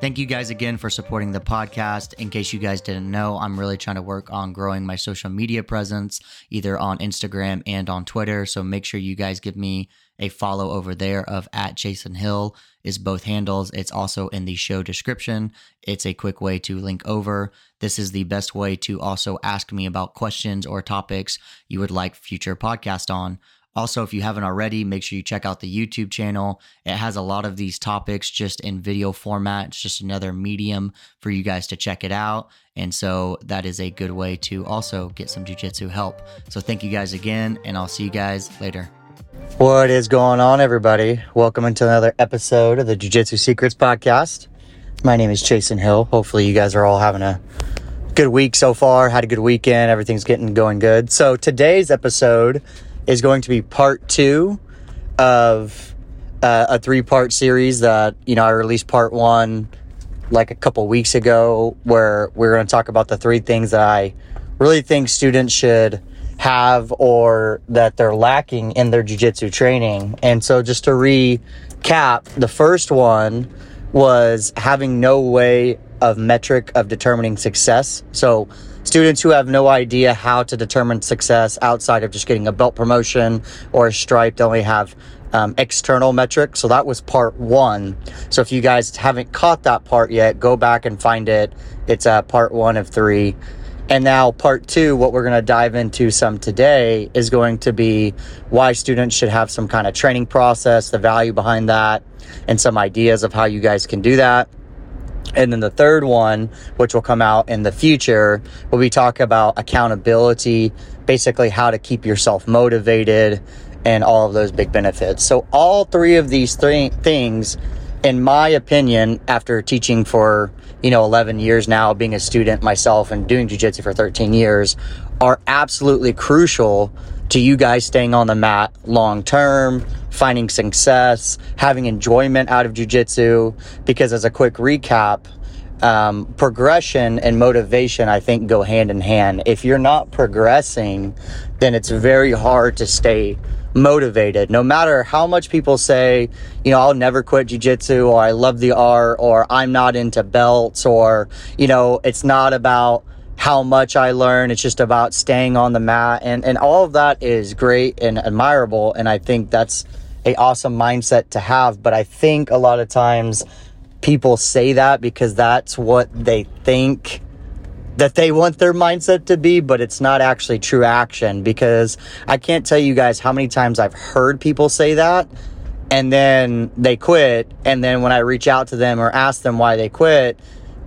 Thank you guys again for supporting the podcast. In case you guys didn't know, I'm really trying to work on growing my social media presence, either on Instagram and on Twitter. So make sure you guys give me a follow over there of at Chasen Hill is both handles. It's also in the show description. It's a quick way to link over. This is the best way to also ask me about questions or topics you would like future podcast on. Also, if you haven't already, make sure you check out the YouTube channel. It has a lot of these topics just in video format. It's just another medium for you guys to check it out. And so that is a good way to also get some jujitsu help. So thank you guys again, and I'll see you guys later. What is going on, everybody? Welcome into another episode of the Jiu Jitsu Secrets Podcast. My name is Chasen Hill. Hopefully, you guys are all having a good week so far. Had a good weekend. Everything's getting going good. So today's episode is going to be part two of uh, a three part series that, you know, I released part one like a couple weeks ago, where we're going to talk about the three things that I really think students should have or that they're lacking in their jiu-jitsu training. And so just to recap, the first one was having no way of metric of determining success. So students who have no idea how to determine success outside of just getting a belt promotion or a stripe they only have um, external metrics. So that was part one. So if you guys haven't caught that part yet, go back and find it. It's uh, part one of three. And now, part two, what we're going to dive into some today is going to be why students should have some kind of training process, the value behind that, and some ideas of how you guys can do that. And then the third one, which will come out in the future, will be talk about accountability, basically how to keep yourself motivated and all of those big benefits. So all three of these three things, in my opinion, after teaching for, you know, 11 years now, being a student myself and doing jujitsu for 13 years, are absolutely crucial to you guys staying on the mat long term, finding success, having enjoyment out of jujitsu. Because as a quick recap, um, progression and motivation, I think, go hand in hand. If you're not progressing, then it's very hard to stay motivated. No matter how much people say, you know, I'll never quit jujitsu, or I love the art, or I'm not into belts, or, you know, it's not about how much I learn. It's just about staying on the mat. And, and all of that is great and admirable. And I think that's a awesome mindset to have. But I think a lot of times people say that because that's what they think that they want their mindset to be, but it's not actually true action because I can't tell you guys how many times I've heard people say that and then they quit. And then when I reach out to them or ask them why they quit,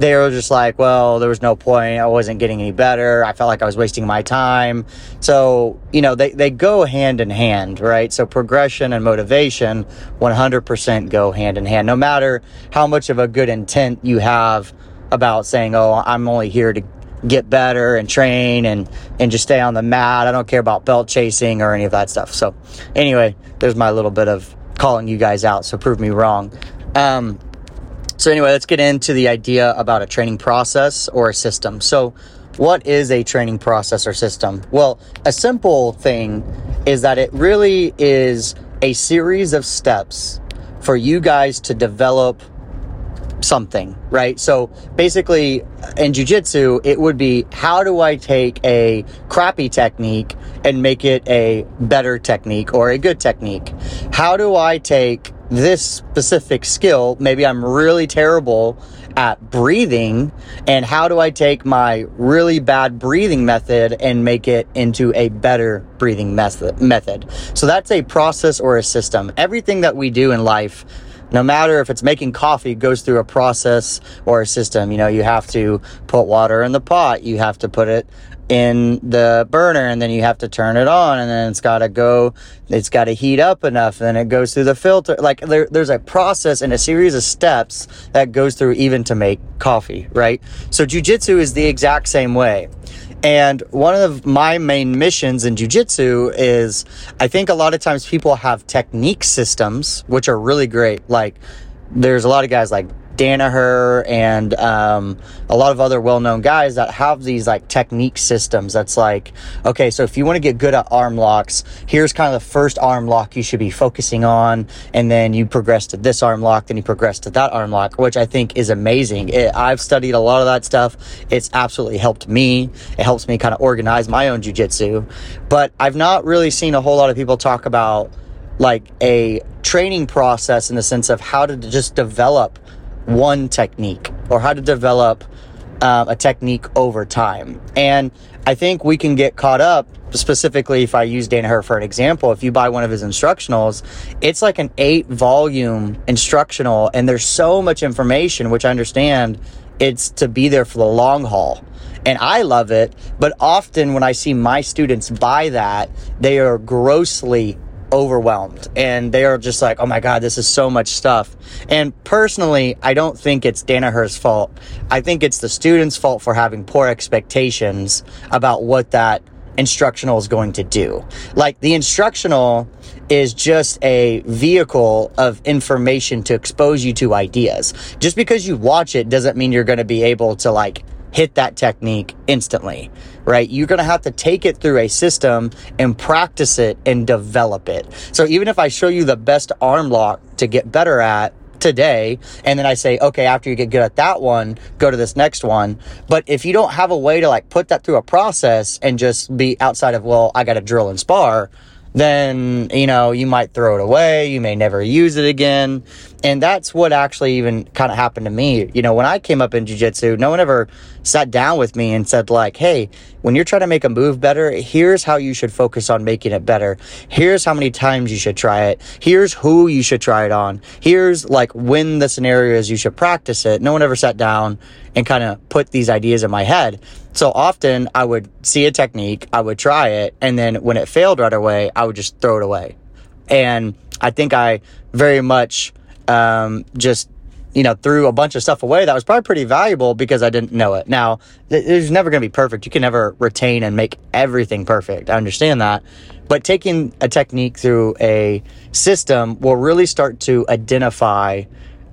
they were just like, well, there was no point. I wasn't getting any better. I felt like I was wasting my time. So, you know, they, they go hand in hand, right? So progression and motivation 100% go hand in hand. No matter how much of a good intent you have about saying, oh, I'm only here to get better and train and, and just stay on the mat. I don't care about belt chasing or any of that stuff. So anyway, there's my little bit of calling you guys out. So prove me wrong. Um, so, anyway, let's get into the idea about a training process or a system. So, what is a training process or system? Well, a simple thing is that it really is a series of steps for you guys to develop something, right? So basically in jujitsu, it would be how do I take a crappy technique and make it a better technique or a good technique? How do I take this specific skill, maybe I'm really terrible at breathing, and how do I take my really bad breathing method and make it into a better breathing method? So that's a process or a system. Everything that we do in life no matter if it's making coffee goes through a process or a system you know you have to put water in the pot you have to put it in the burner and then you have to turn it on and then it's got to go it's got to heat up enough and then it goes through the filter. Like there, there's a process and a series of steps that goes through even to make coffee right? So jujitsu is the exact same way. And one of my main missions in jujitsu is I think a lot of times people have technique systems, which are really great. Like, there's a lot of guys like Danaher and um, a lot of other well-known guys that have these like technique systems. That's like, okay, so if you want to get good at arm locks, here's kind of the first arm lock you should be focusing on, and then you progress to this arm lock, then you progress to that arm lock, which I think is amazing. It, I've studied a lot of that stuff. It's absolutely helped me. It helps me kind of organize my own jujitsu, but I've not really seen a whole lot of people talk about like a training process in the sense of how to just develop one technique or how to develop um, a technique over time. And I think we can get caught up, specifically if I use Danaher for an example. If you buy one of his instructionals, it's like an eight volume instructional, and there's so much information, which I understand it's to be there for the long haul. And I love it, but often when I see my students buy that, they are grossly overwhelmed and they are just like, oh my God, this is so much stuff. And personally, I don't think it's Danaher's fault. I think it's the student's fault for having poor expectations about what that instructional is going to do. Like the instructional is just a vehicle of information to expose you to ideas. Just because you watch it doesn't mean you're going to be able to like hit that technique instantly, right? You're going to have to take it through a system and practice it and develop it. So even if I show you the best arm lock to get better at, today and then I say, okay, after you get good at that one, go to this next one. But if you don't have a way to like put that through a process and just be outside of, well, I got to drill and spar, then, you know, you might throw it away. You may never use it again. And that's what actually even kind of happened to me. You know, when I came up in jujitsu, no one ever sat down with me and said, like, hey, when you're trying to make a move better, here's how you should focus on making it better. Here's how many times you should try it. Here's who you should try it on. Here's like when the scenarios you should practice it. No one ever sat down and kind of put these ideas in my head. So often I would see a technique, I would try it, and then when it failed right away, I would just throw it away. And I think I very much um, just you know threw a bunch of stuff away that was probably pretty valuable because I didn't know it. Now, it's never going to be perfect. You can never retain and make everything perfect. I understand that. But taking a technique through a system will really start to identify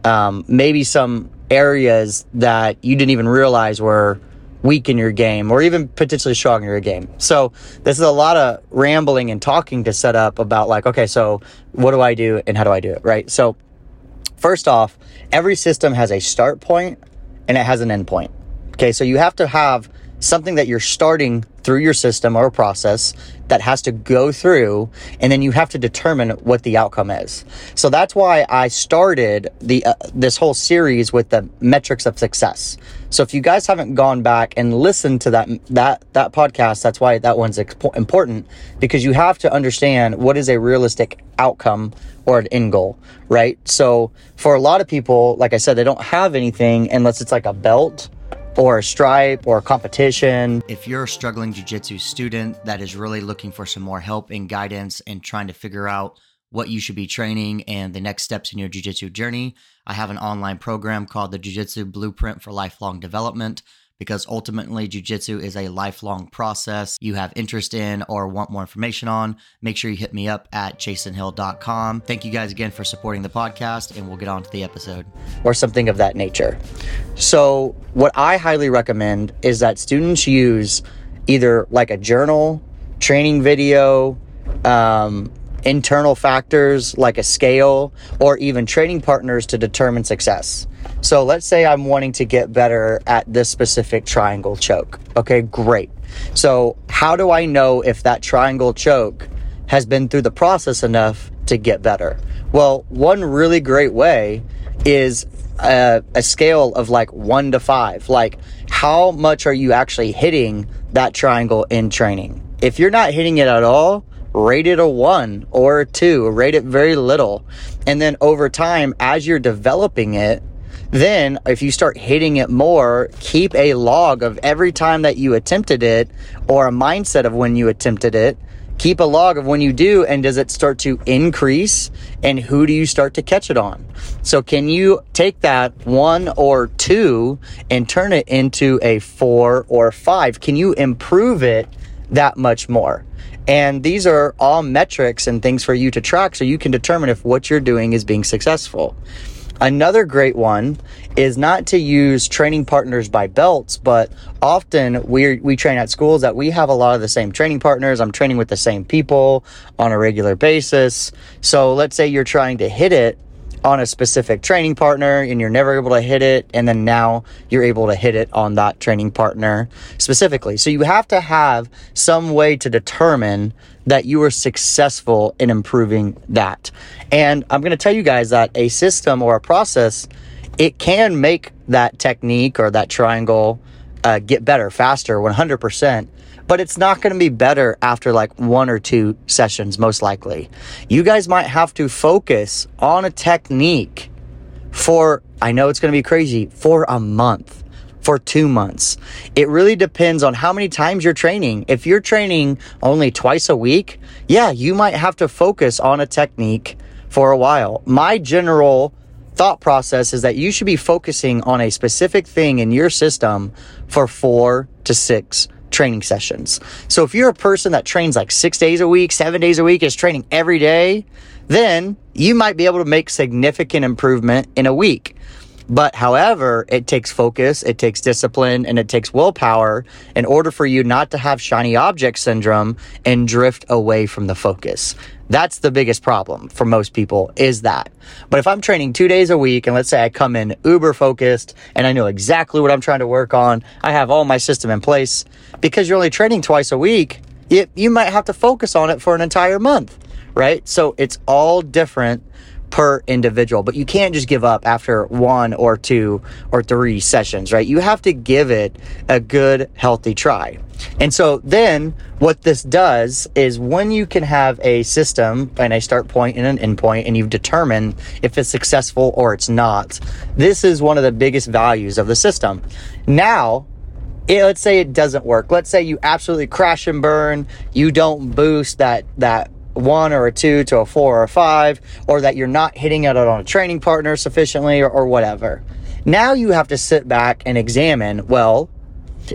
um, maybe some areas that you didn't even realize were weak in your game or even potentially strong in your game. So this is a lot of rambling and talking to set up about like, okay, so what do I do and how do I do it? Right. So first off, every system has a start point and it has an end point. Okay. So you have to have something that you're starting through your system or process that has to go through and then you have to determine what the outcome is. So that's why I started the uh, this whole series with the metrics of success. So if you guys haven't gone back and listened to that that that podcast, that's why that one's important because you have to understand what is a realistic outcome or an end goal, right? So for a lot of people, like I said, they don't have anything unless it's like a belt or a stripe or a competition. If you're a struggling jiu-jitsu student that is really looking for some more help and guidance and trying to figure out what you should be training and the next steps in your jiu-jitsu journey, I have an online program called the Jiu-Jitsu Blueprint for Lifelong Development because ultimately jujitsu is a lifelong process you have interest in or want more information on, make sure you hit me up at chasenhill.com. Thank you guys again for supporting the podcast, and we'll get on to the episode. Or something of that nature. So, what I highly recommend is that students use either like a journal, training video, um, internal factors like a scale, or even training partners to determine success. So let's say I'm wanting to get better at this specific triangle choke. Okay, great. So, how do I know if that triangle choke has been through the process enough to get better? Well, one really great way is a, a, scale of like one to five. Like, how much are you actually hitting that triangle in training? If you're not hitting it at all, rate it a one or a two, rate it very little. And then over time, as you're developing it, then, if you start hitting it more, keep a log of every time that you attempted it or a mindset of when you attempted it. Keep a log of when you do, and does it start to increase? And who do you start to catch it on? So, can you take that one or two and turn it into a four or five? Can you improve it that much more? And these are all metrics and things for you to track so you can determine if what you're doing is being successful. Another great one is not to use training partners by belts, but often we we train at schools that we have a lot of the same training partners. I'm training with the same people on a regular basis. So let's say you're trying to hit it on a specific training partner and you're never able to hit it and then now you're able to hit it on that training partner specifically. So you have to have some way to determine that you are successful in improving that. And I'm going to tell you guys that a system or a process it can make that technique or that triangle uh, get better faster 100% but it's not going to be better after like one or two sessions, most likely. You guys might have to focus on a technique for, I know it's going to be crazy, for a month, for two months. It really depends on how many times you're training. If you're training only twice a week, yeah, you might have to focus on a technique for a while. My general thought process is that you should be focusing on a specific thing in your system for four to six training sessions. So if you're a person that trains like six days a week, seven days a week, is training every day, then you might be able to make significant improvement in a week. But however, it takes focus, it takes discipline, and it takes willpower in order for you not to have shiny object syndrome and drift away from the focus. That's the biggest problem for most people is that. But if I'm training two days a week and let's say I come in uber focused and I know exactly what I'm trying to work on, I have all my system in place because you're only training twice a week, you, you might have to focus on it for an entire month, right? So it's all different per individual, but you can't just give up after one or two or three sessions, right? You have to give it a good, healthy try. And so then what this does is when you can have a system and a start point and an end point and you've determined if it's successful or it's not, this is one of the biggest values of the system. Now, it, let's say it doesn't work. Let's say you absolutely crash and burn. You don't boost that, that one or a two to a four or a five, or that you're not hitting it on a training partner sufficiently or, or whatever. Now you have to sit back and examine well,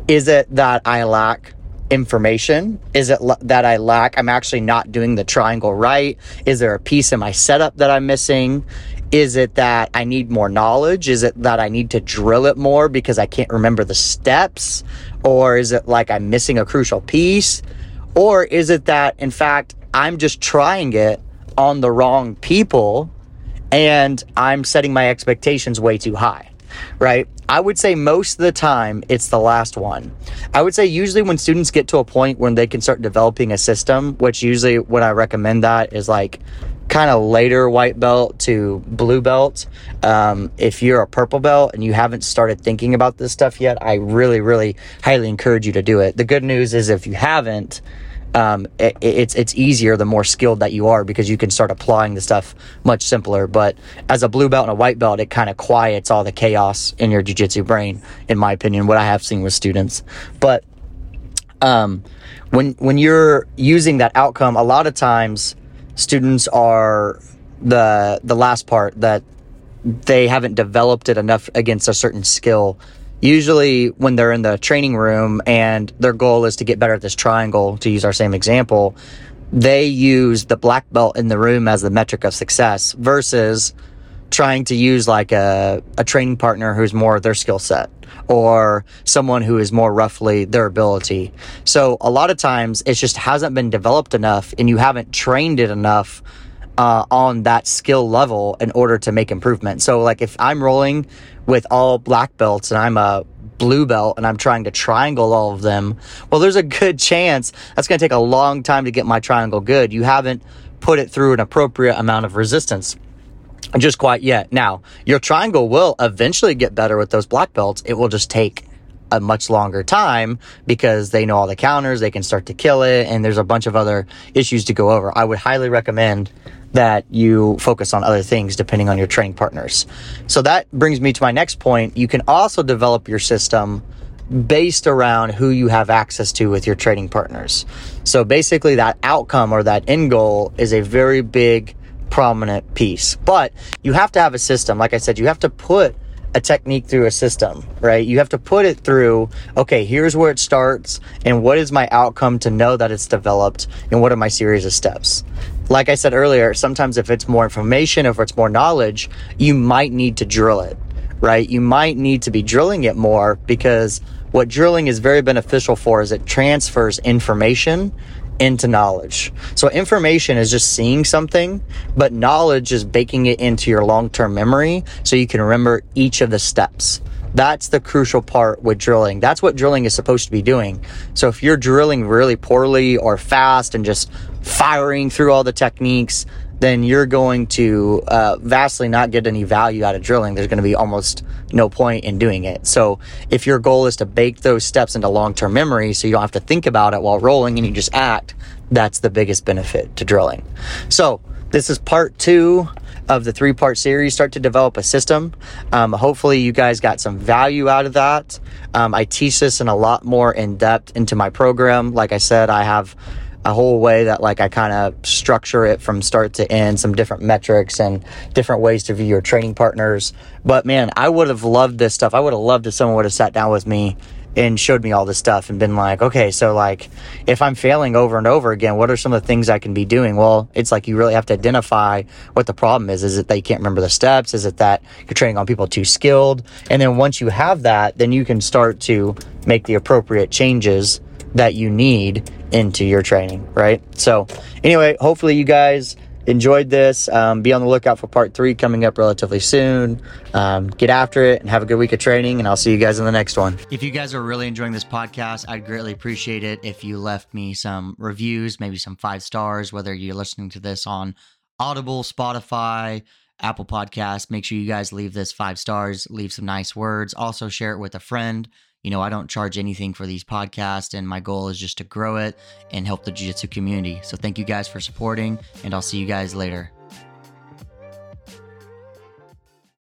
is it that I lack information? Is it l- that I lack, I'm actually not doing the triangle right? Is there a piece in my setup that I'm missing? Is it that I need more knowledge? Is it that I need to drill it more because I can't remember the steps? Or is it like I'm missing a crucial piece? Or is it that, in fact, I'm just trying it on the wrong people and I'm setting my expectations way too high, right? I would say most of the time it's the last one. I would say usually when students get to a point when they can start developing a system, which usually when I recommend that is like kind of later white belt to blue belt. Um, if you're a purple belt and you haven't started thinking about this stuff yet, I really, really highly encourage you to do it. The good news is if you haven't, um, it, it's it's easier the more skilled that you are because you can start applying the stuff much simpler. But as a blue belt and a white belt, it kind of quiets all the chaos in your jujitsu brain, in my opinion. What I have seen with students, but um, when when you're using that outcome, a lot of times students are the the last part that they haven't developed it enough against a certain skill usually when they're in the training room and their goal is to get better at this triangle, to use our same example, they use the black belt in the room as the metric of success versus trying to use like a, a training partner who's more their skill set or someone who is more roughly their ability. So a lot of times it just hasn't been developed enough and you haven't trained it enough uh, on that skill level in order to make improvement. So like if I'm rolling with all black belts and I'm a blue belt and I'm trying to triangle all of them, well, there's a good chance that's going to take a long time to get my triangle good. You haven't put it through an appropriate amount of resistance just quite yet. Now, your triangle will eventually get better with those black belts. It will just take a much longer time because they know all the counters, they can start to kill it, and there's a bunch of other issues to go over. I would highly recommend that you focus on other things depending on your training partners. So that brings me to my next point. You can also develop your system based around who you have access to with your trading partners. So basically, that outcome or that end goal is a very big, prominent piece. But you have to have a system. Like I said, you have to put a technique through a system, right? You have to put it through, okay, here's where it starts and what is my outcome to know that it's developed and what are my series of steps. like I said earlier, sometimes if it's more information, or if it's more knowledge, you might need to drill it, right? You might need to be drilling it more because what drilling is very beneficial for is it transfers information into knowledge. So information is just seeing something, but knowledge is baking it into your long-term memory so you can remember each of the steps. That's the crucial part with drilling. That's what drilling is supposed to be doing. So if you're drilling really poorly or fast and just firing through all the techniques, then you're going to uh, vastly not get any value out of drilling. There's going to be almost no point in doing it. So if your goal is to bake those steps into long-term memory so you don't have to think about it while rolling and you just act, that's the biggest benefit to drilling. So this is part two of the three part series start to develop a system. Um, hopefully, you guys got some value out of that. Um, I teach this in a lot more in depth into my program. Like I said, I have a whole way that like I kind of structure it from start to end, some different metrics and different ways to view your training partners. But man, I would have loved this stuff. I would have loved if someone would have sat down with me and showed me all this stuff and been like, okay, so like if I'm failing over and over again, what are some of the things I can be doing? Well, it's like you really have to identify what the problem is. Is it that you can't remember the steps? Is it that you're training on people too skilled? And then once you have that, then you can start to make the appropriate changes that you need into your training, right? So, anyway, hopefully you guys enjoyed this. Um, be on the lookout for part three coming up relatively soon. Um, get after it and have a good week of training, and I'll see you guys in the next one. If you guys are really enjoying this podcast, I'd greatly appreciate it if you left me some reviews, maybe some five stars, whether you're listening to this on Audible, Spotify, Apple Podcasts. Make sure you guys leave this five stars, leave some nice words. Also, share it with a friend. You know, I don't charge anything for these podcasts, and my goal is just to grow it and help the jiu jitsu community. So, thank you guys for supporting, and I'll see you guys later.